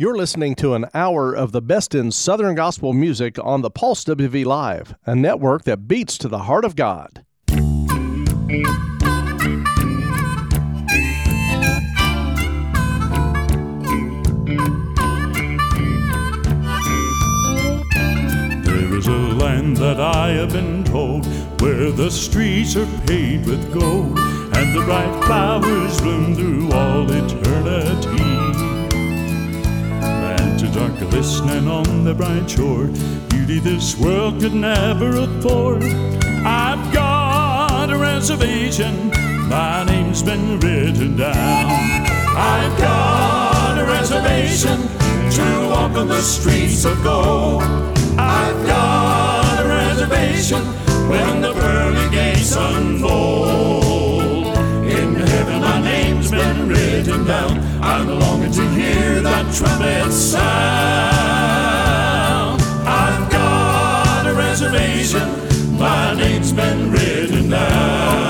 You're listening to an hour of the best in Southern gospel music on the Pulse WV Live, a network that beats to the heart of God. There is a land that I have been told where the streets are paved with gold and the bright flowers bloom through all eternity are glistening on the bright shore. Beauty this world could never afford. I've got a reservation, my name's been written down. I've got a reservation to walk on the streets of gold. I've got a reservation when the pearly gates unfold. Written down. I'm longing to hear that trumpet sound. I've got a reservation, my name's been written down.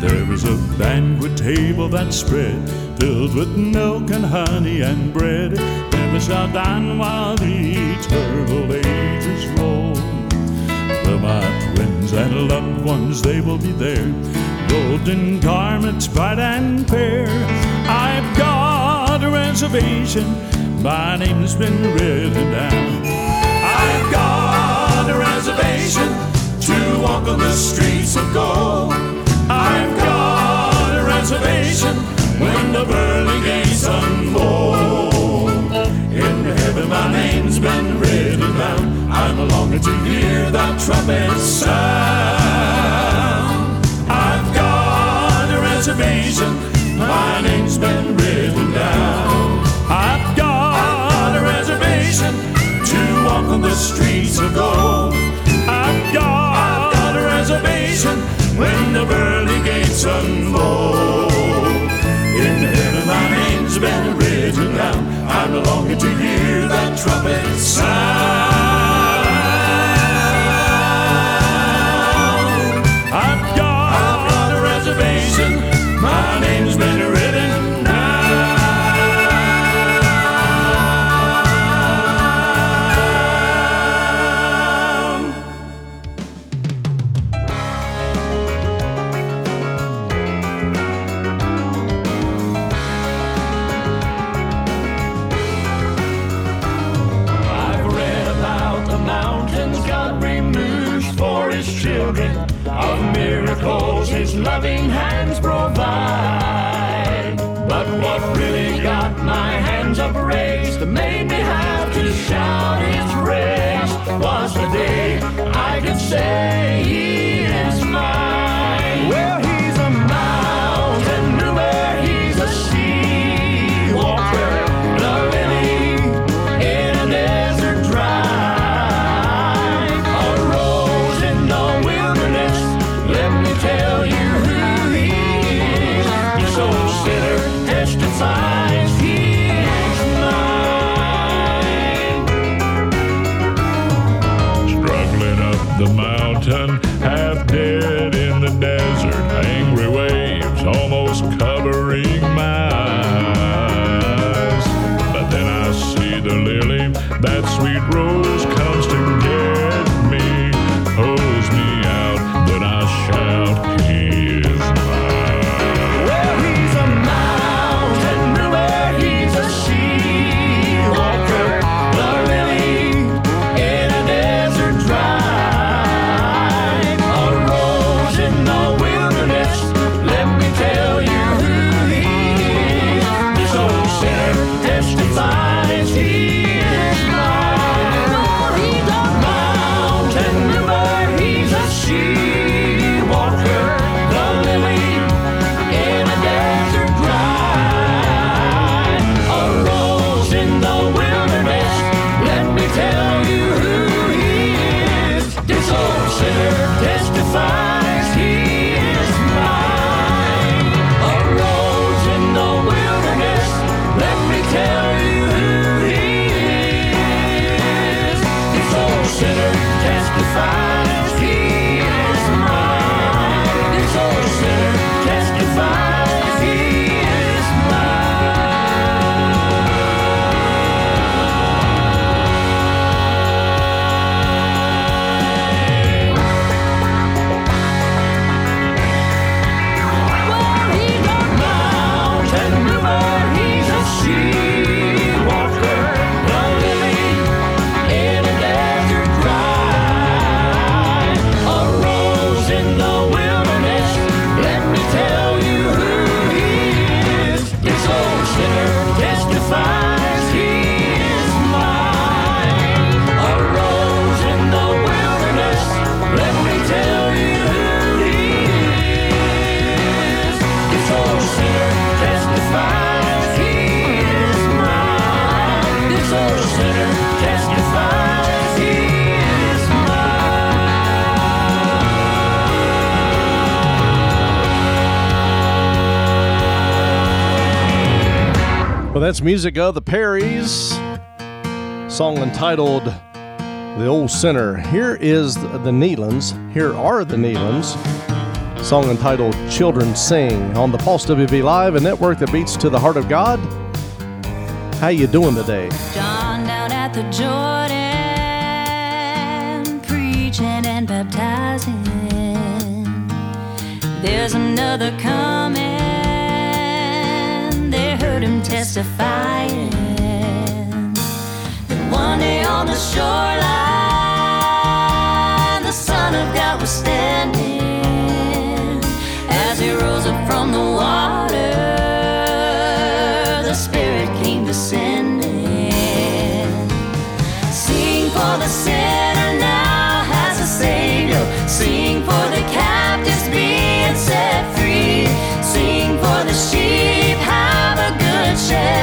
There is a banquet table that's spread, filled with milk and honey and bread. Never shall dine while the eternal ages roll. Well, my twins and loved ones, they will be there golden garments bright and fair. I've got a reservation, my name's been written down. I've got a reservation to walk on the streets of gold. I've got a reservation when the pearly gates unfold. My name's been written down. I'm longing to hear that trumpet sound Well, that's music of the Perrys, song entitled The Old Sinner. Here is the Nelons. Here are the Nelons. Song entitled Children Sing on the Pulse WV Live, a network that beats to the heart of God. How you doing today? John the Jordan, preaching and baptizing. There's another coming, they heard him testifying that one day on the shoreline, the Son of God was standing as he rose up from the water. share.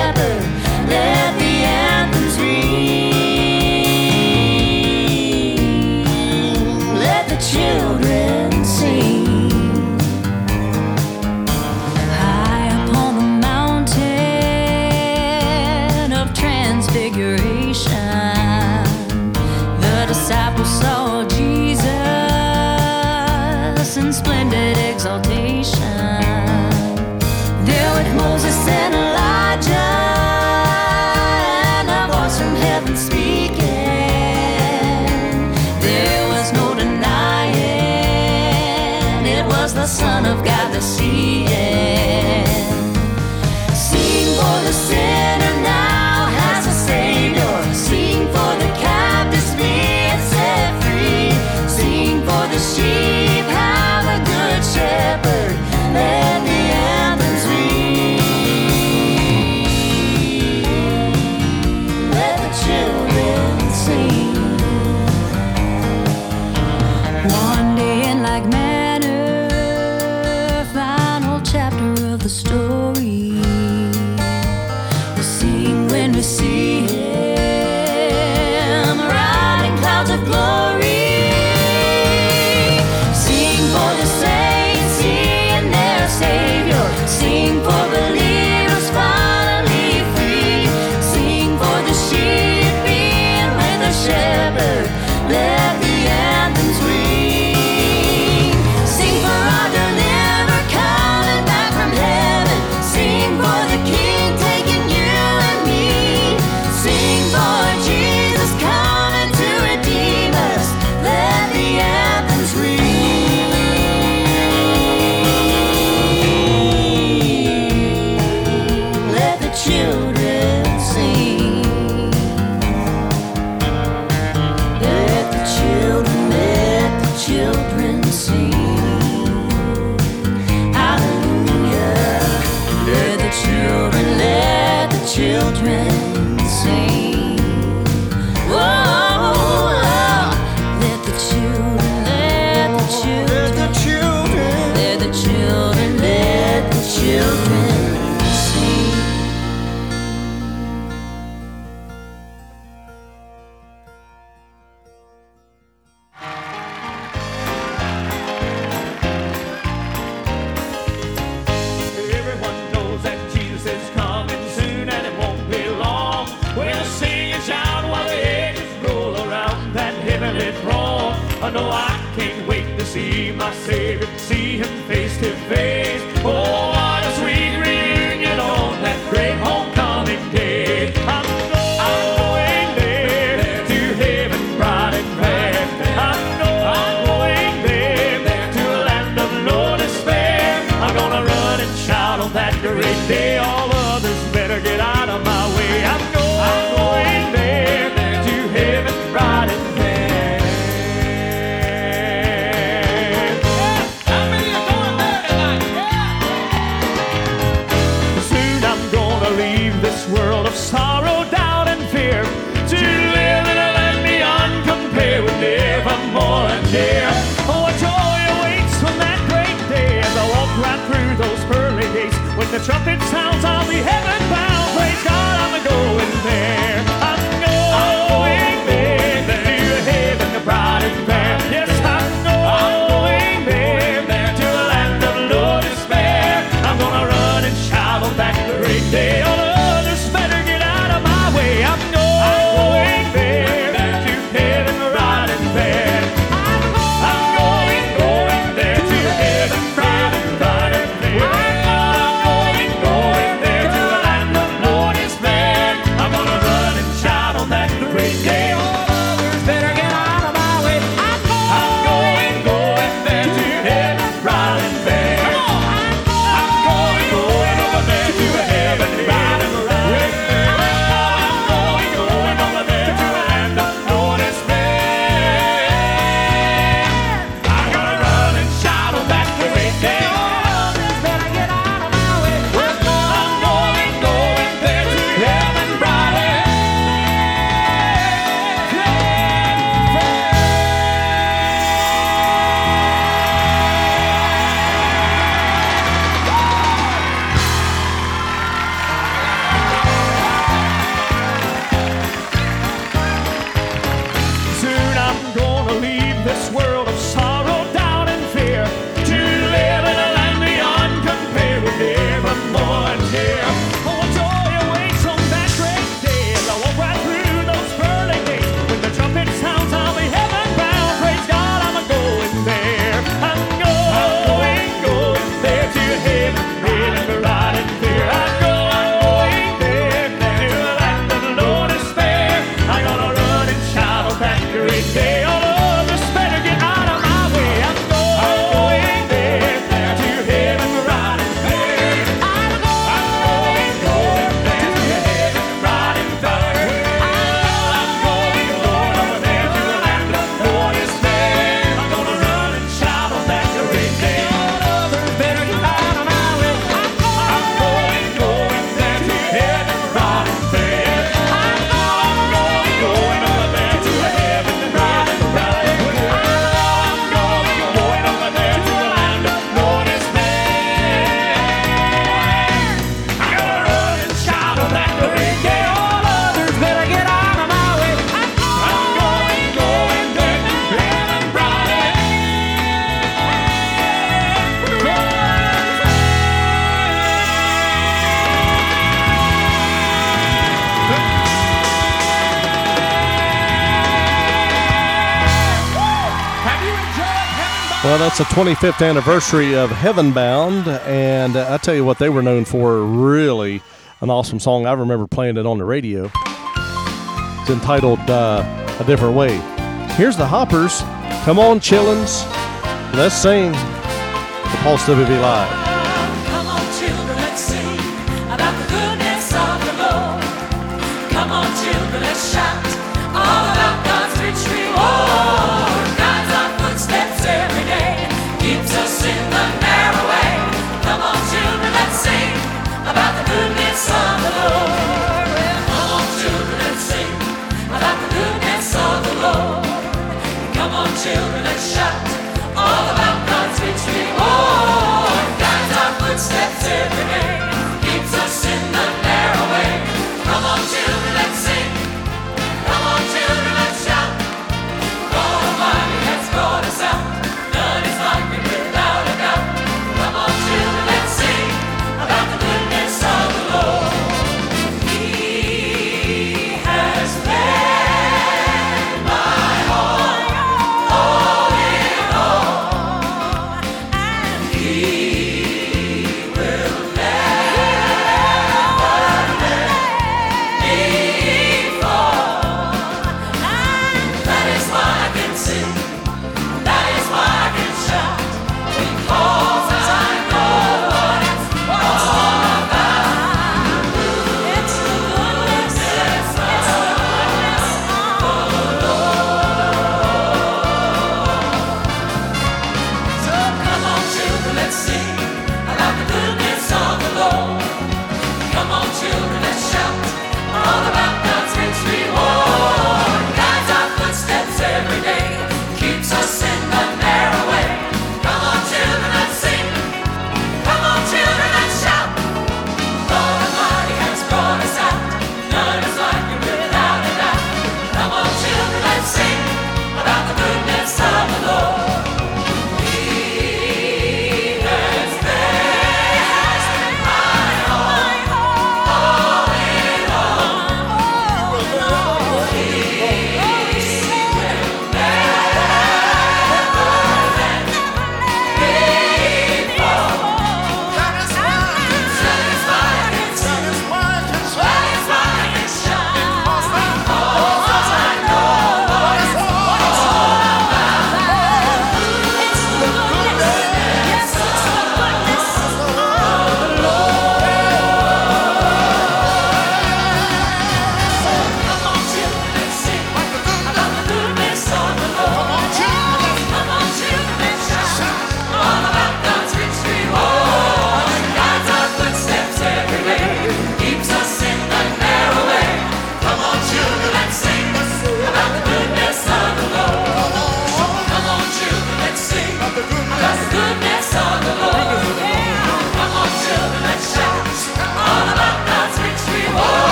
my Savior, see Him face to face. Well, that's the 25th anniversary of Heavenbound, and I tell you what, they were known for really an awesome song. I remember playing it on the radio. It's entitled uh, A Different Way. Here's the Hoppers. Come on, chillins. Let's sing. The Pulse WV Live.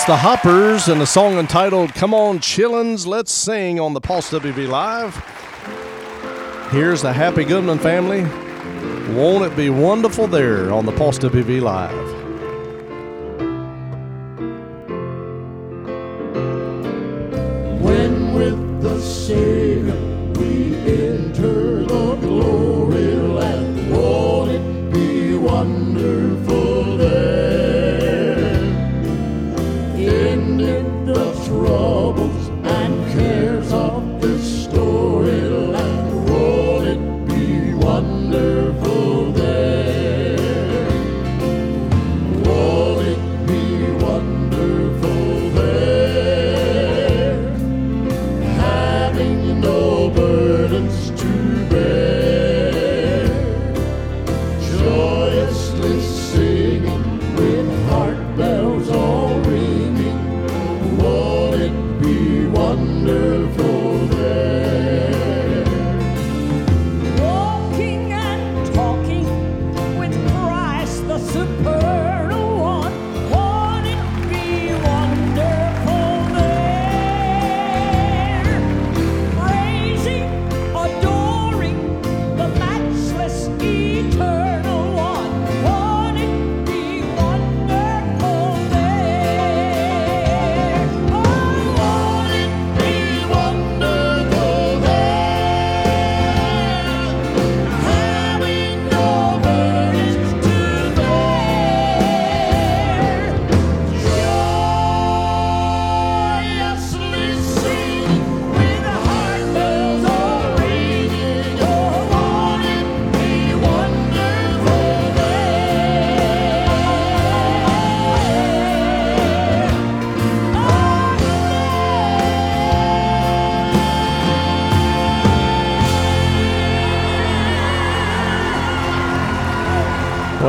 it's the Hoppers and a song entitled Come On Chillins, Let's Sing on the Pulse WV Live. Here's the Happy Goodman family. Won't it be wonderful there on the Pulse WV Live?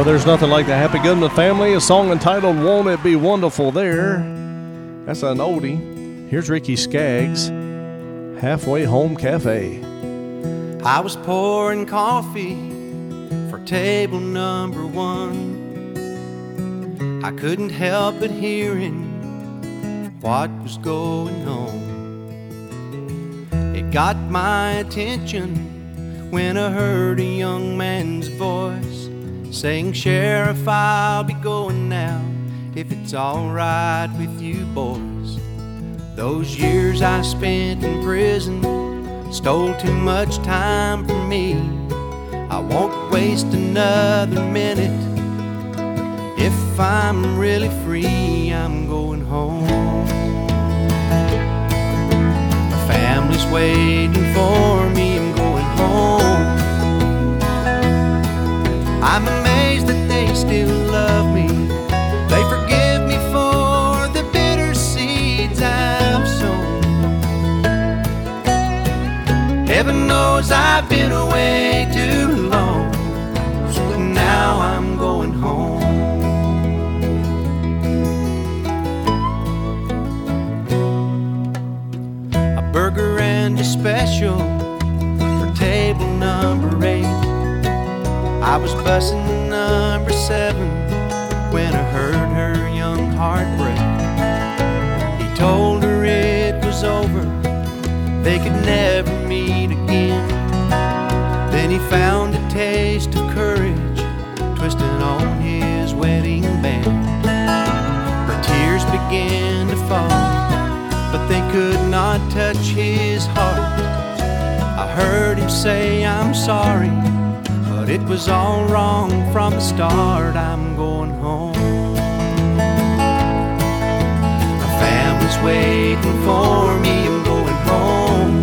Well, there's nothing like the Happy Goodman family. A song entitled Won't It Be Wonderful There. That's an oldie. Here's Ricky Skaggs, Halfway Home Cafe. I was pouring coffee for table number one. I couldn't help but hearing what was going on. It got my attention when I heard a young man's voice saying, Sheriff, I'll be going now if it's alright with you boys. Those years I spent in prison stole too much time from me. I won't waste another minute. If I'm really free, I'm going home. My family's waiting for me, I'm going home. I'm amazed that they still love me. They forgive me for the bitter seeds I've sown. Heaven knows I've been away too long. So now I'm going home. A burger and a special for table number eight. I was bussing number seven when I heard her young heart break. He told her it was over, they could never meet again. Then he found a taste of courage, twisting on his wedding band. Her tears began to fall, but they could not touch his heart. I heard him say, I'm sorry, it was all wrong from the start. I'm going home. My family's waiting for me, I'm going home.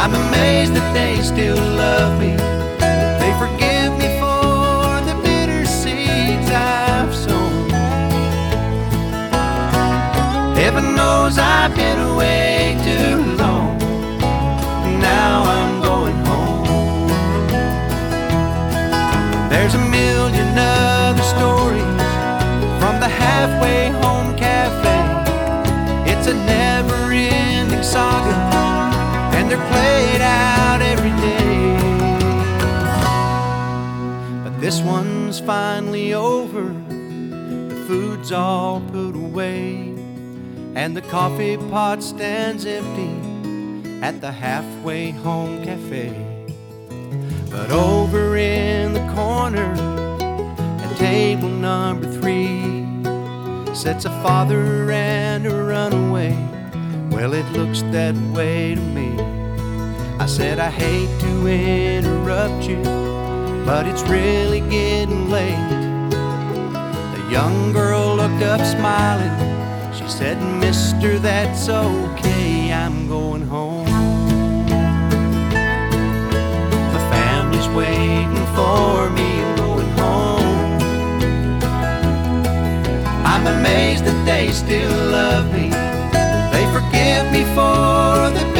I'm amazed that they still love me. They forgive me for the bitter seeds I've sown. Heaven knows I've been away played out every day. But this one's finally over. The food's all put away, and the coffee pot stands empty at the halfway home cafe. But over in the corner, at table number three, sits a father and a runaway. Well, it looks that way to me. Said, I hate to interrupt you, but it's really getting late. The young girl looked up smiling. She said, Mister, that's okay, I'm going home. My family's waiting for me, I'm going home. I'm amazed that they still love me. They forgive me for the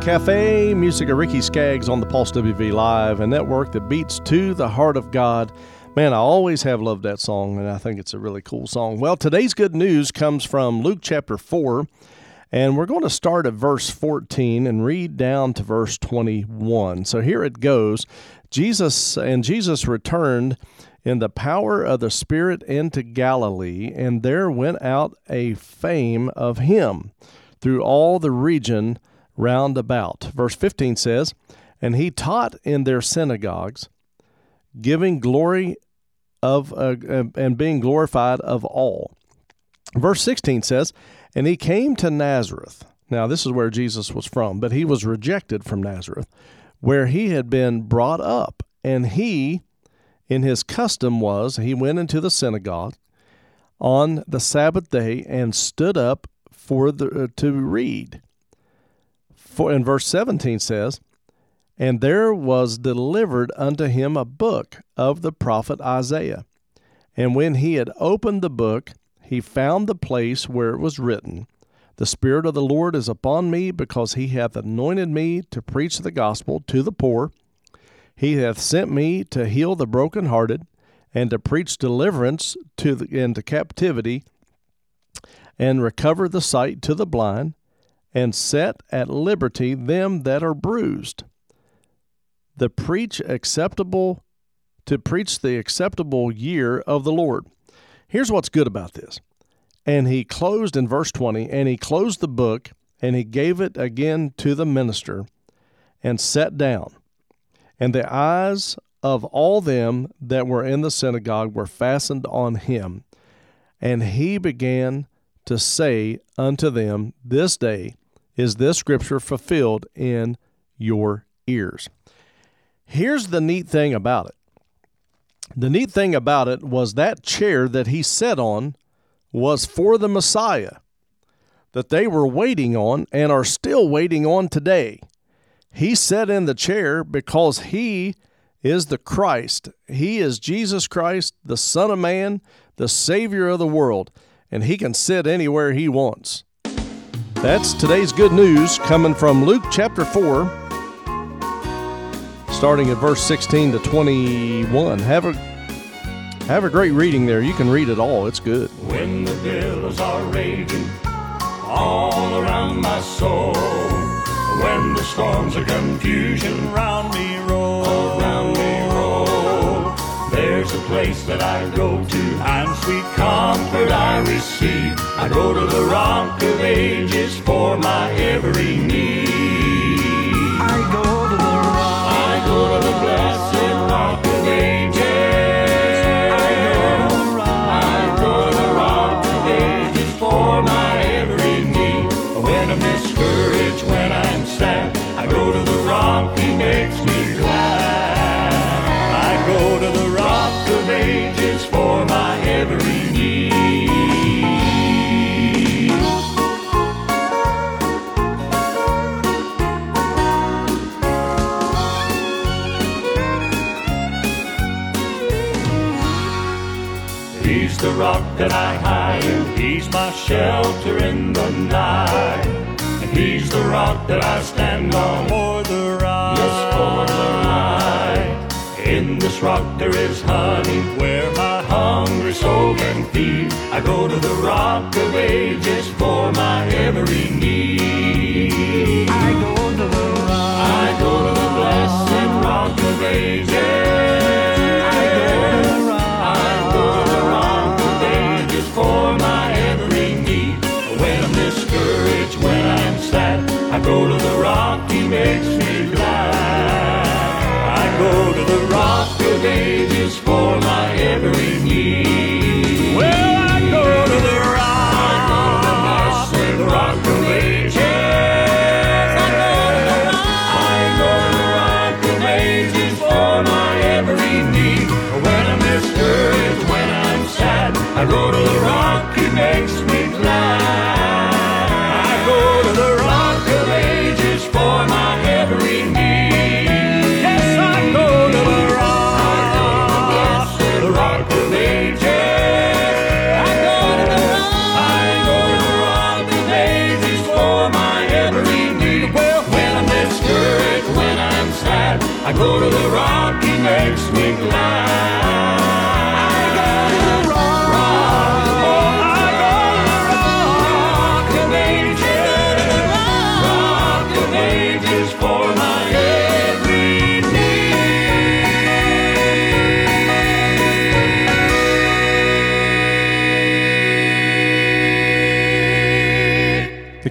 cafe. Music of Ricky Skaggs on the Pulse WV Live, a network that beats to the heart of God. Man, I always have loved that song, and I think it's a really cool song. Well, today's good news comes from Luke chapter 4, and we're going to start at verse 14 and read down to verse 21. So here it goes Jesus and Jesus returned in the power of the Spirit into Galilee, and there went out a fame of him through all the region round about. Verse 15 says, And he taught in their synagogues, giving glory of uh, and being glorified of all. Verse 16 says, And he came to Nazareth. Now, this is where Jesus was from, but he was rejected from Nazareth, where he had been brought up. And he, in his custom, was he went into the synagogue on the Sabbath day and stood up for the uh, to read. For in verse 17 says, and there was delivered unto him a book of the prophet Isaiah. And when he had opened the book, he found the place where it was written, The Spirit of the Lord is upon me, because he hath anointed me to preach the gospel to the poor. He hath sent me to heal the brokenhearted, and to preach deliverance to the, into captivity, and recover the sight to the blind, and set at liberty them that are bruised the preach acceptable to preach the acceptable year of the Lord. Here's what's good about this. And he closed in verse 20, and he closed the book, and he gave it again to the minister, and sat down. And the eyes of all them that were in the synagogue were fastened on him. And he began to say unto them, This day is this scripture fulfilled in your ears. Here's the neat thing about it. The neat thing about it was that chair that he sat on was for the Messiah that they were waiting on and are still waiting on today. He sat in the chair because he is the Christ. He is Jesus Christ, the Son of Man, the Savior of the world, and he can sit anywhere he wants. That's today's good news coming from Luke chapter 4, starting at verse 16 to 21. Have a have a great reading there. You can read it all. It's good. When the billows are raging all around my soul, when the storms of confusion round me roll, place that I go to, and sweet comfort I receive. I go to the rock of ages for my every need. I go to the rock. I go to the blessed rock of ages. I go to the rock of ages for my every need. When I'm discouraged, when I'm sad, I go to the rock, he makes me rock that I hide. He's my shelter in the night. And he's the rock that I stand on for the ride. Yes, for the ride. In this rock there is honey where my hungry soul can feed. I go to the rock of ages for my every need. I he makes me glad. I go to the rock of ages for my every need.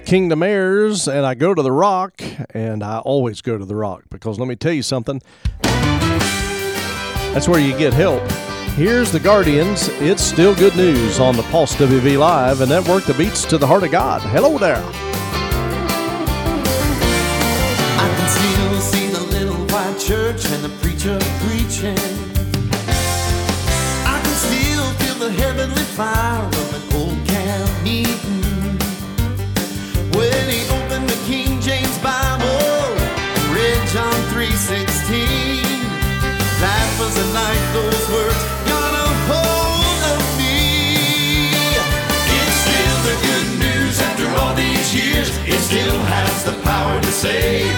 The Kingdom Heirs, and I go to the Rock, and I always go to the Rock because let me tell you something. That's where you get help. Here's the Guardians. It's still good news on the Pulse WV Live, a network that beats to the heart of God. Hello there. I can still see the little white church and the preacher preaching. I can still feel the heavenly fire has the power to save.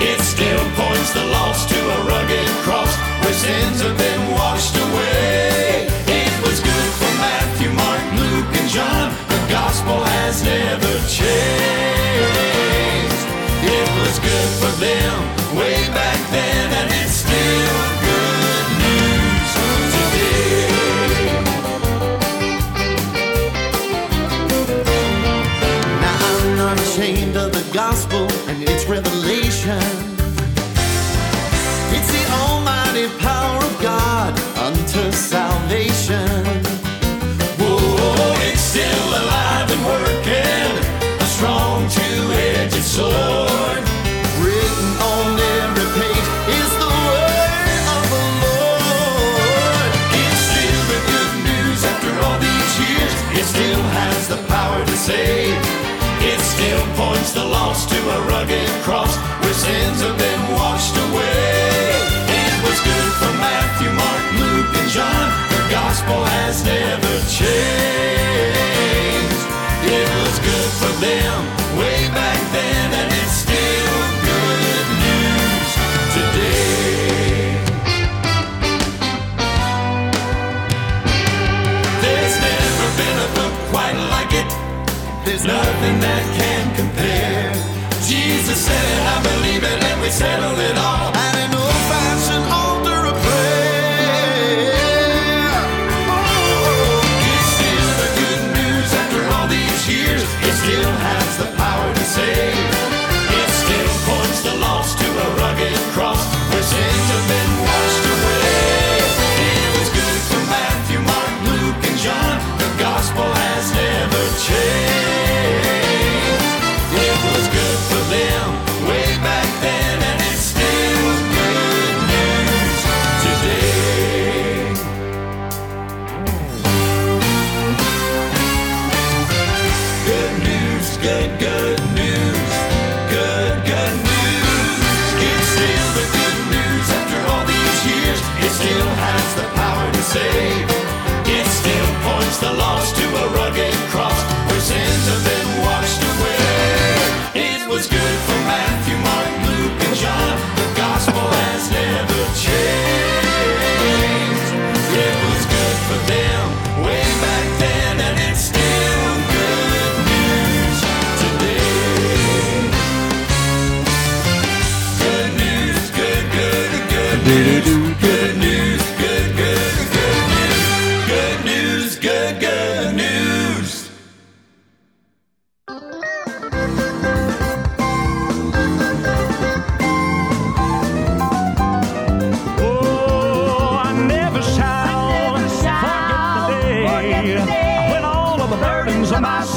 It still points the lost to a rugged cross where sins have been washed away. It was good for Matthew, Mark, Luke, and John. The gospel has never changed. It was good for them way back then. creation. It's the almighty power of God unto salvation. Whoa, it's still alive and working, a strong two-edged sword. Written on every page is the word of the Lord. It's still the good news after all these years. It still has the power to save. It still points the lost to a rugged cross our sins have been washed away. It was good for Matthew, Mark, Luke, and John. The gospel has never changed. said it, I believe it, and we settle it all.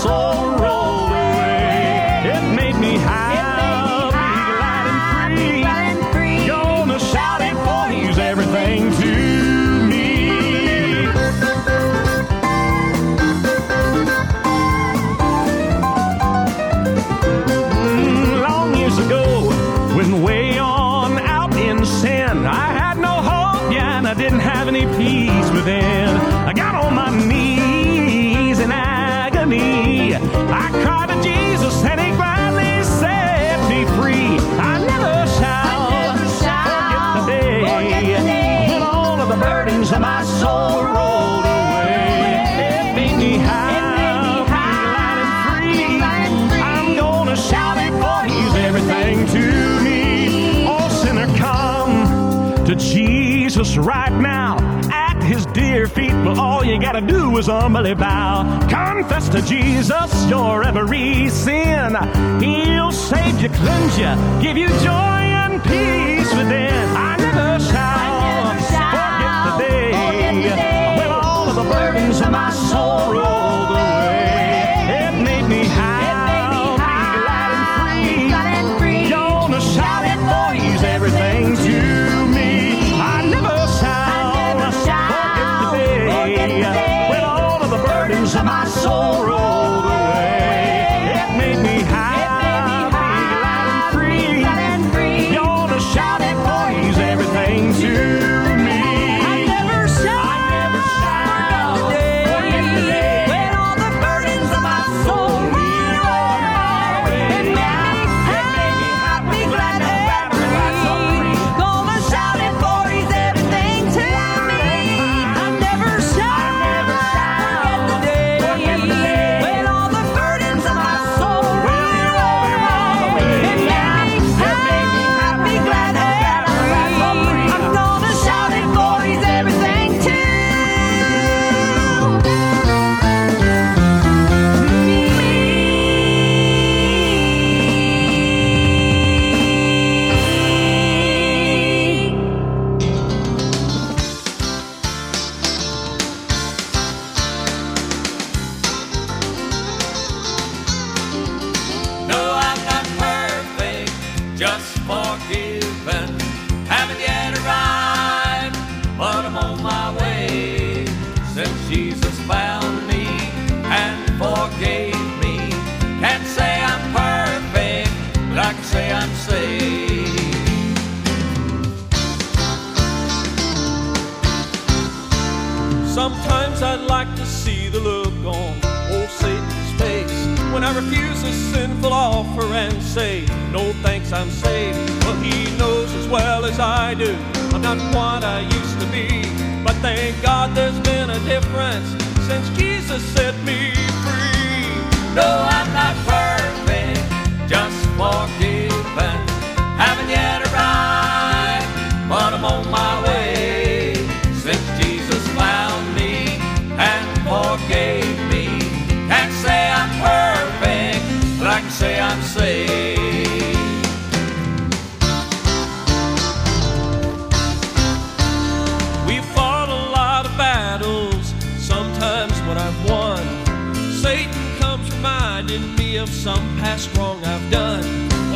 Oh. All you gotta do is humbly bow. Confess to Jesus your every sin. He'll save you, cleanse you, give you joy and peace within. I never shall, I never shall forget, the forget the day when all of the burdens of my sorrow.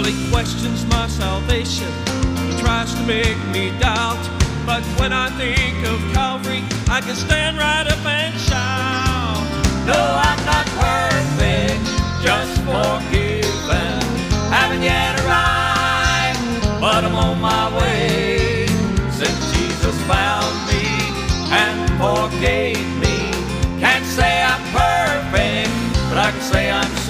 Well, he questions my salvation. He tries to make me doubt. But when I think of Calvary, I can stand right up and shout. No, I'm not perfect, just forgiven. Haven't yet arrived, but I'm on my way. Since Jesus found me and forgave me, can't say I'm perfect, but I can say I'm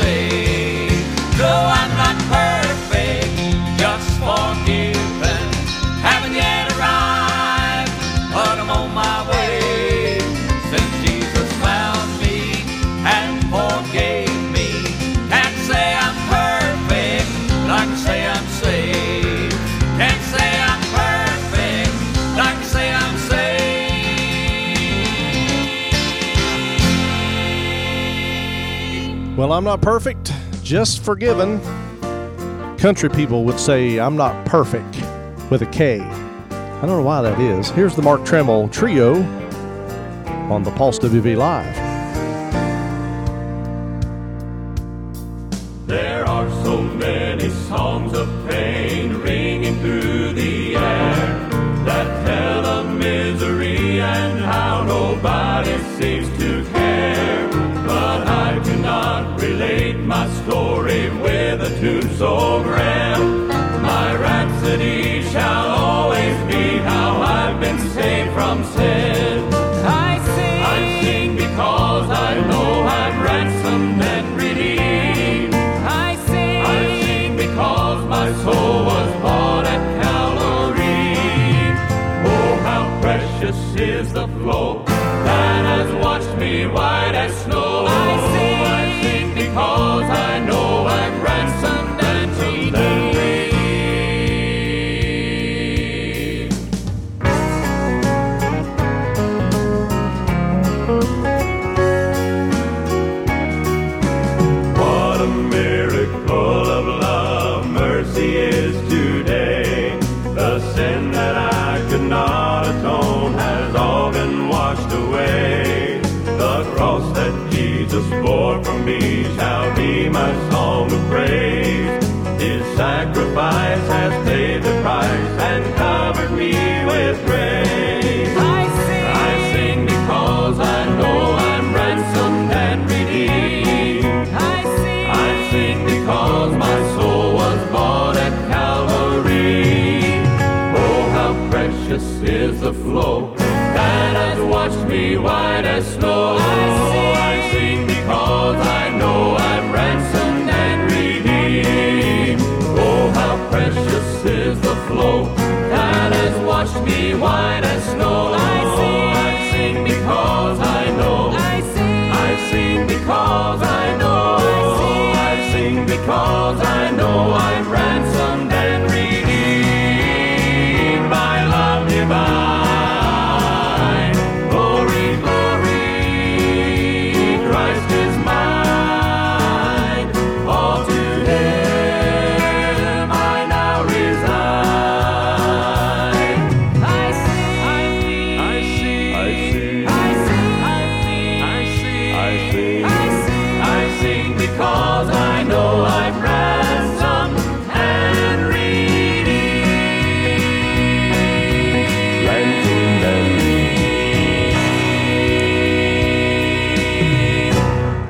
Well, I'm not perfect, just forgiven. Country people would say I'm not perfect with a K. I don't know why that is. Here's the Mark Trammell Trio on the Pulse WV Live. to so grand.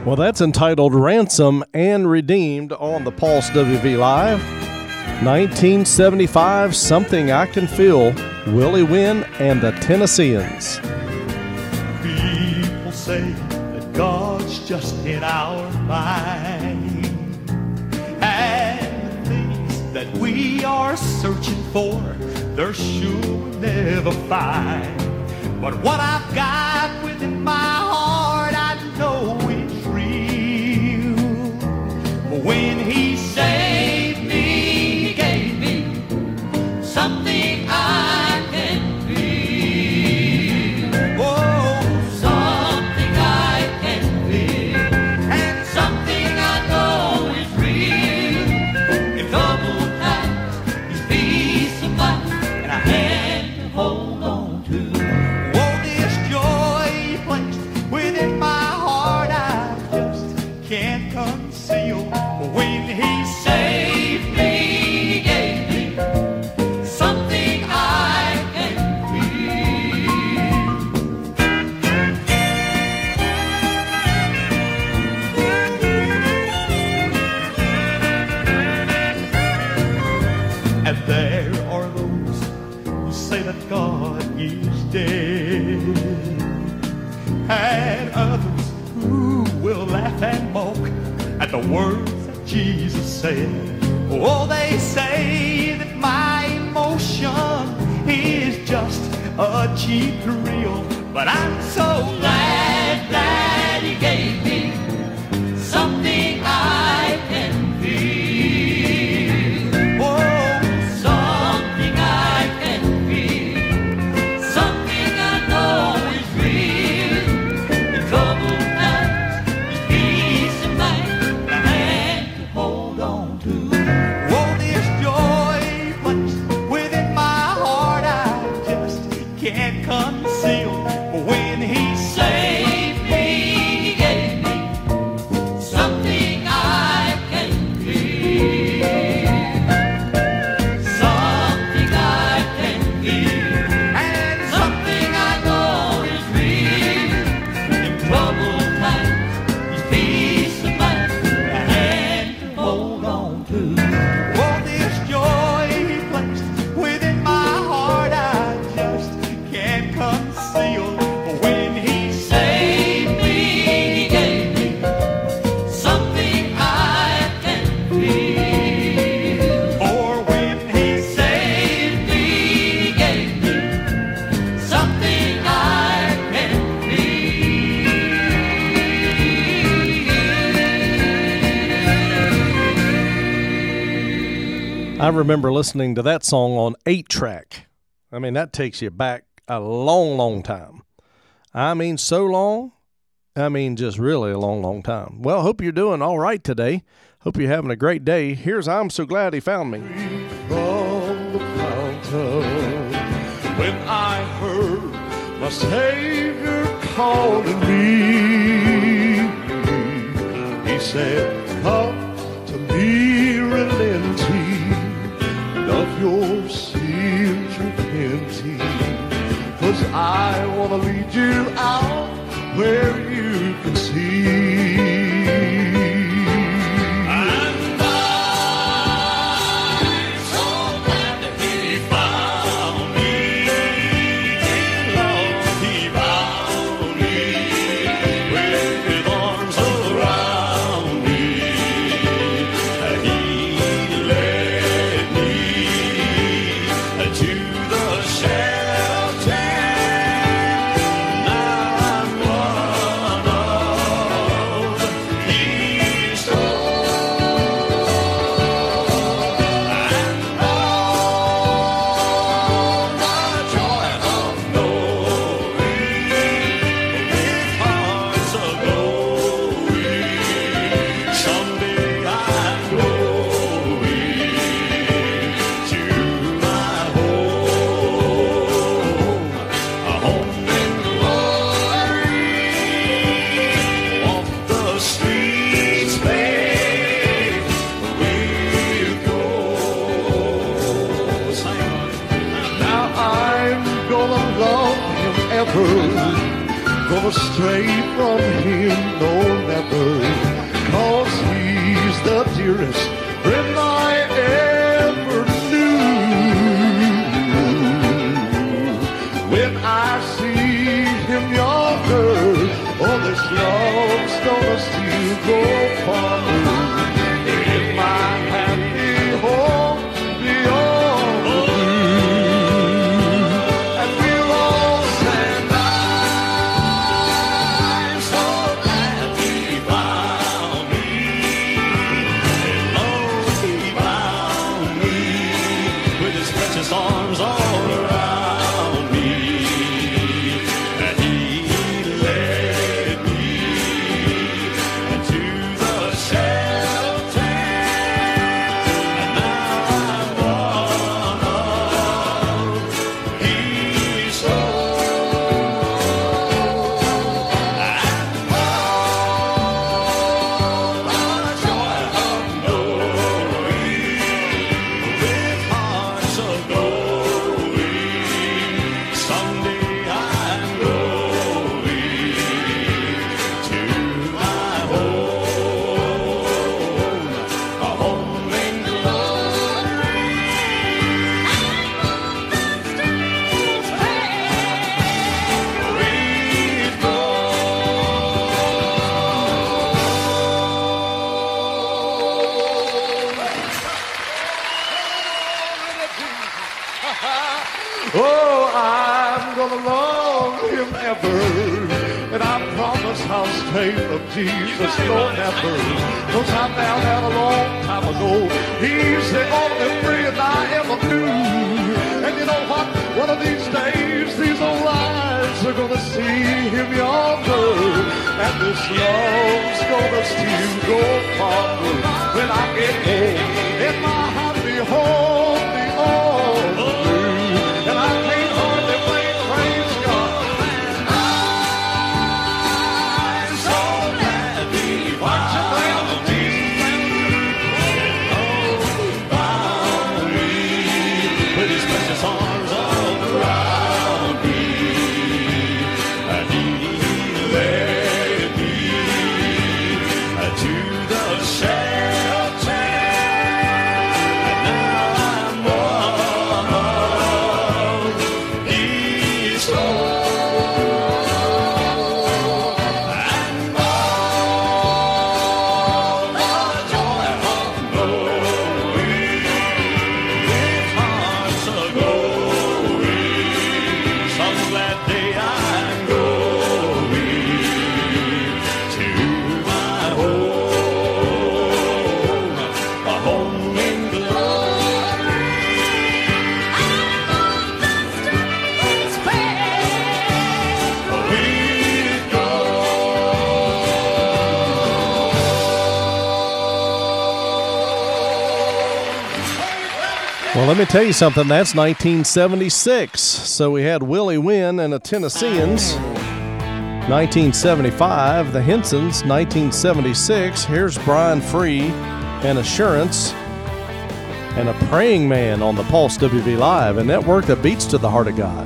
Well, that's entitled Ransom and Redeemed on the Pulse WV Live. 1975, Something I Can Feel, Willie Wynn and the Tennesseans. People say that God's just in our mind. And the things that we are searching for, they're sure never find. But what I've got within my When Said. Oh, they say that my emotion is just a cheap thrill, but I'm so glad that He gave me remember listening to that song on 8 track. I mean, that takes you back a long, long time. I mean, so long. I mean, just really a long, long time. Well, hope you're doing all right today. Hope you're having a great day. Here's I'm So Glad He Found Me. the fountain when I heard my Savior calling me. He said, Come your sins repenting, cause I want to lead you out where you can see. let me tell you something. That's 1976. So we had Willie Wynn and the Tennesseans. 1975, the Hensons. 1976, here's Brian Free and Assurance. And a praying man on the Pulse WV Live, a network that beats to the heart of God.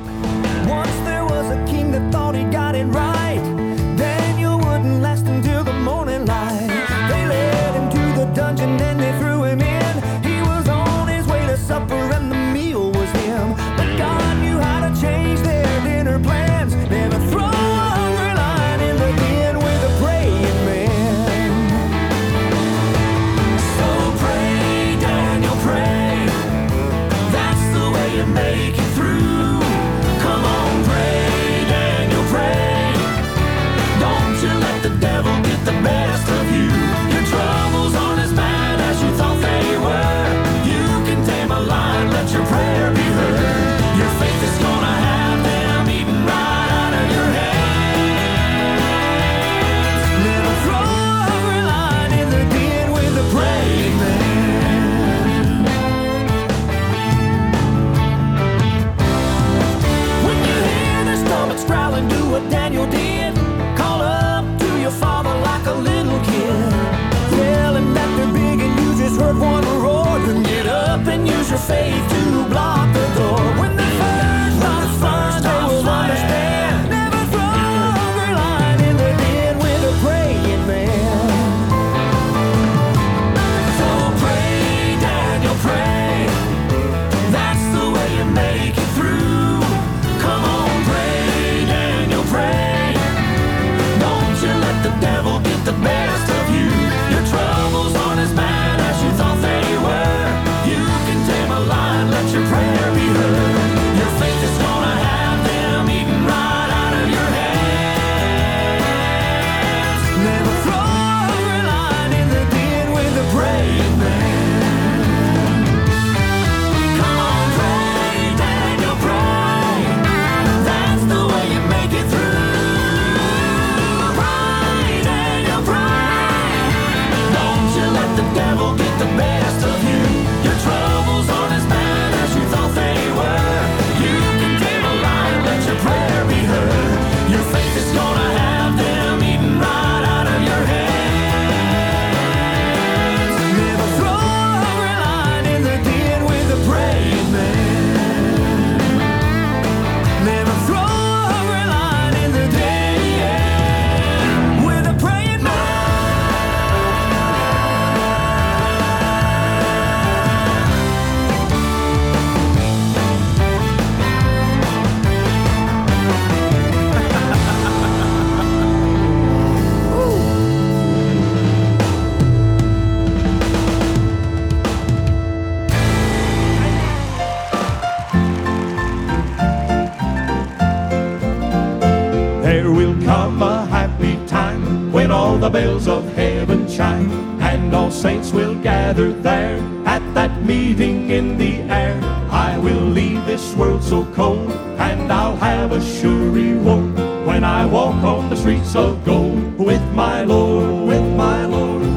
Come a happy time when all the bells of heaven chime and all saints will gather there at that meeting in the air. I will leave this world so cold and I'll have a sure reward when I walk on the streets of gold with my Lord.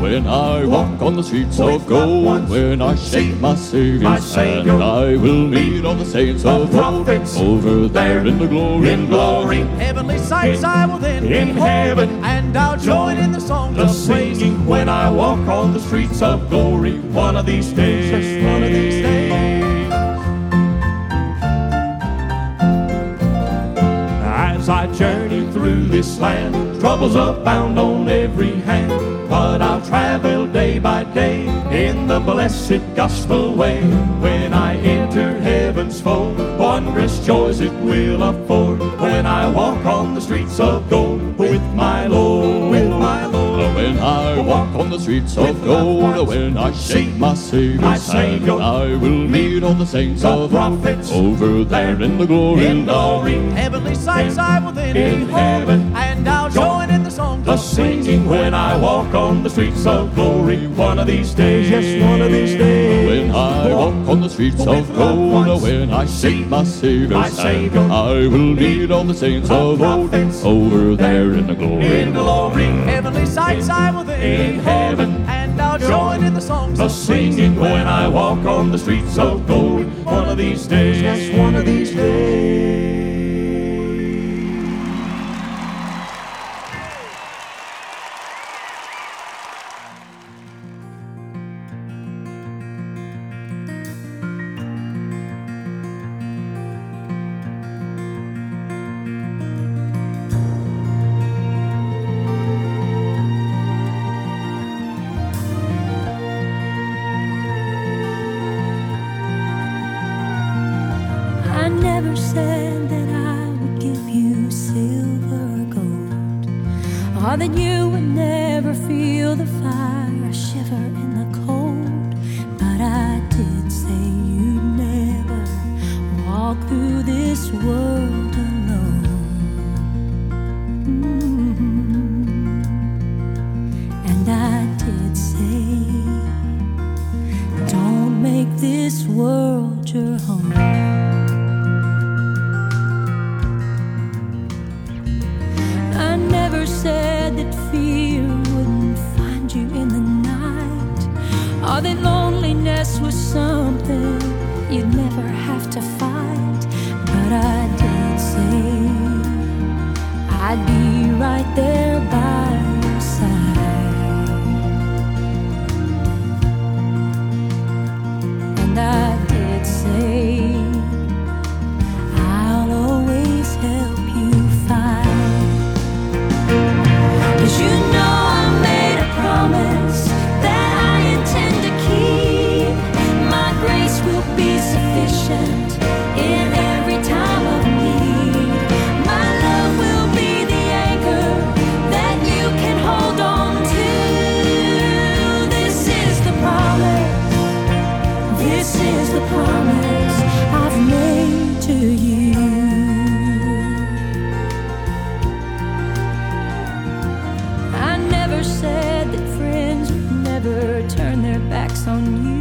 When I walk on the streets of gold, when I see shake my Savior's my hand, I will meet all the saints of old prophets over there in the glory. in glory. Heavenly sights I will then In behold, heaven. and I'll join in the songs of praise. singing when I walk on the streets of glory one of these days. Just one of these days. I journey through this land, troubles abound on every hand. But I'll travel day by day in the blessed gospel way. When I enter heaven's fold, wondrous joys it will afford. When I walk on the streets of gold with my Lord, with my. When I walk on the streets of gold, when I shake my Savior's hand, Savior, I will meet all the saints the of old prophets over there in the glory. in glory. Heavenly sights I will then In behold, heaven. and I'll join in the song The singing when I walk on the streets of glory one of these days, yes, one of these days. When I walk on the streets of gold, when I shake my Savior's hand, Savior, I will meet all the saints the of old over there in the glory. in glory. Sights I will then In heaven. and I'll join in the songs The of singing when I walk on the streets of gold one of these days, yes, one of these days. Backs on you,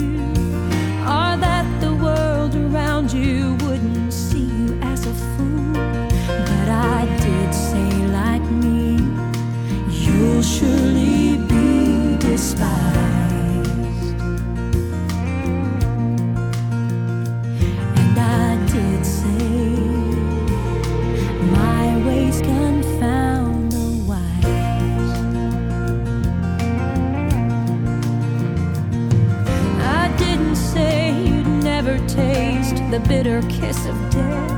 the bitter kiss of death,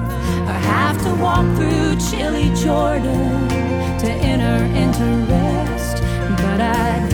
or have to walk through chilly Jordan to enter into rest. But I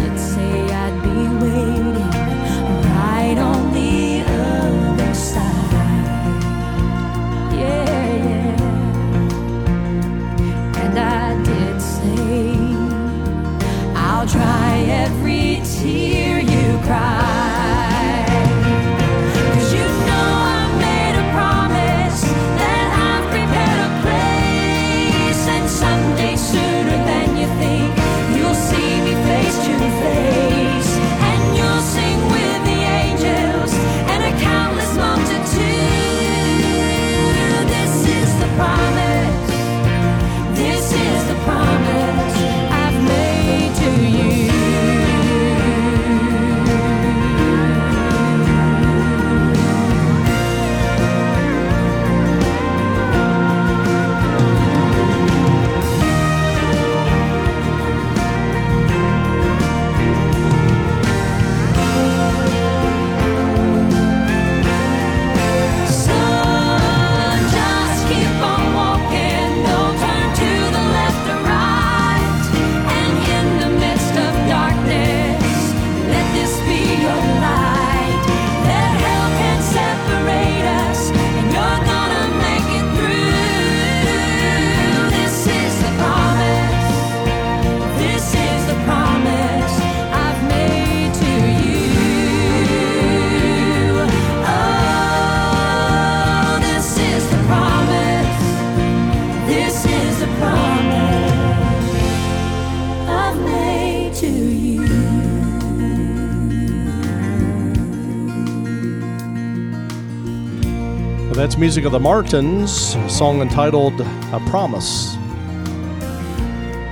Music of the Martins, song entitled A Promise.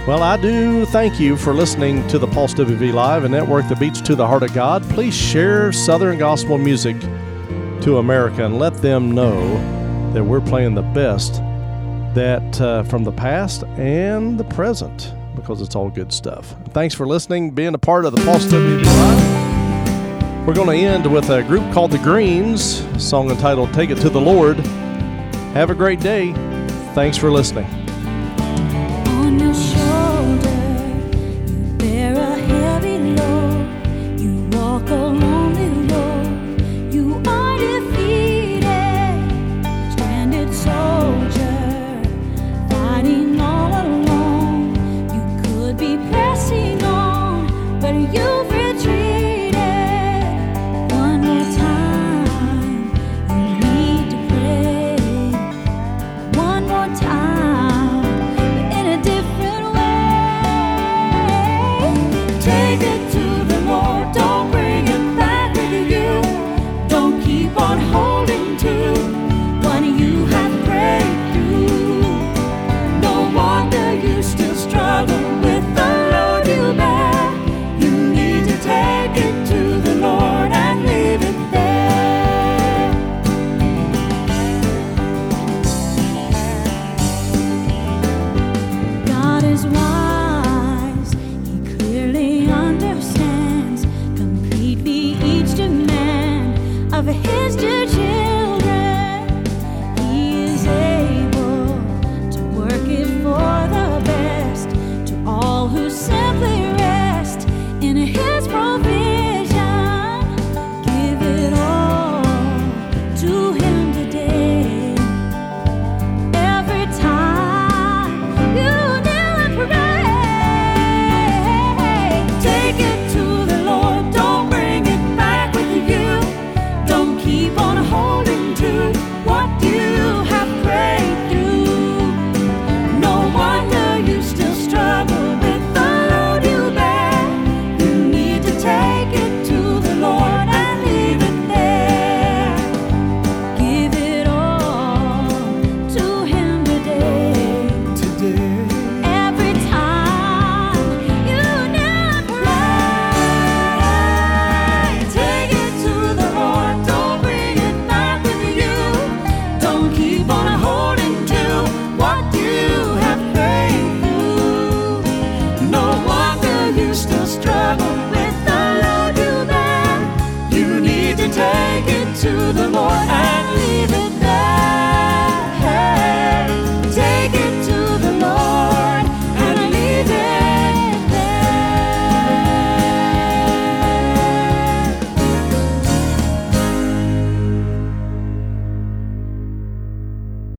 Well, I do thank you for listening to the Pulse WV Live, a network that beats to the heart of God. Please share Southern gospel music to America and let them know that we're playing the best that uh, from the past and the present because it's all good stuff. Thanks for listening, being a part of the Pulse WV Live. We're going to end with a group called The Greens, song entitled Take It to the Lord. Have a great day. Thanks for listening.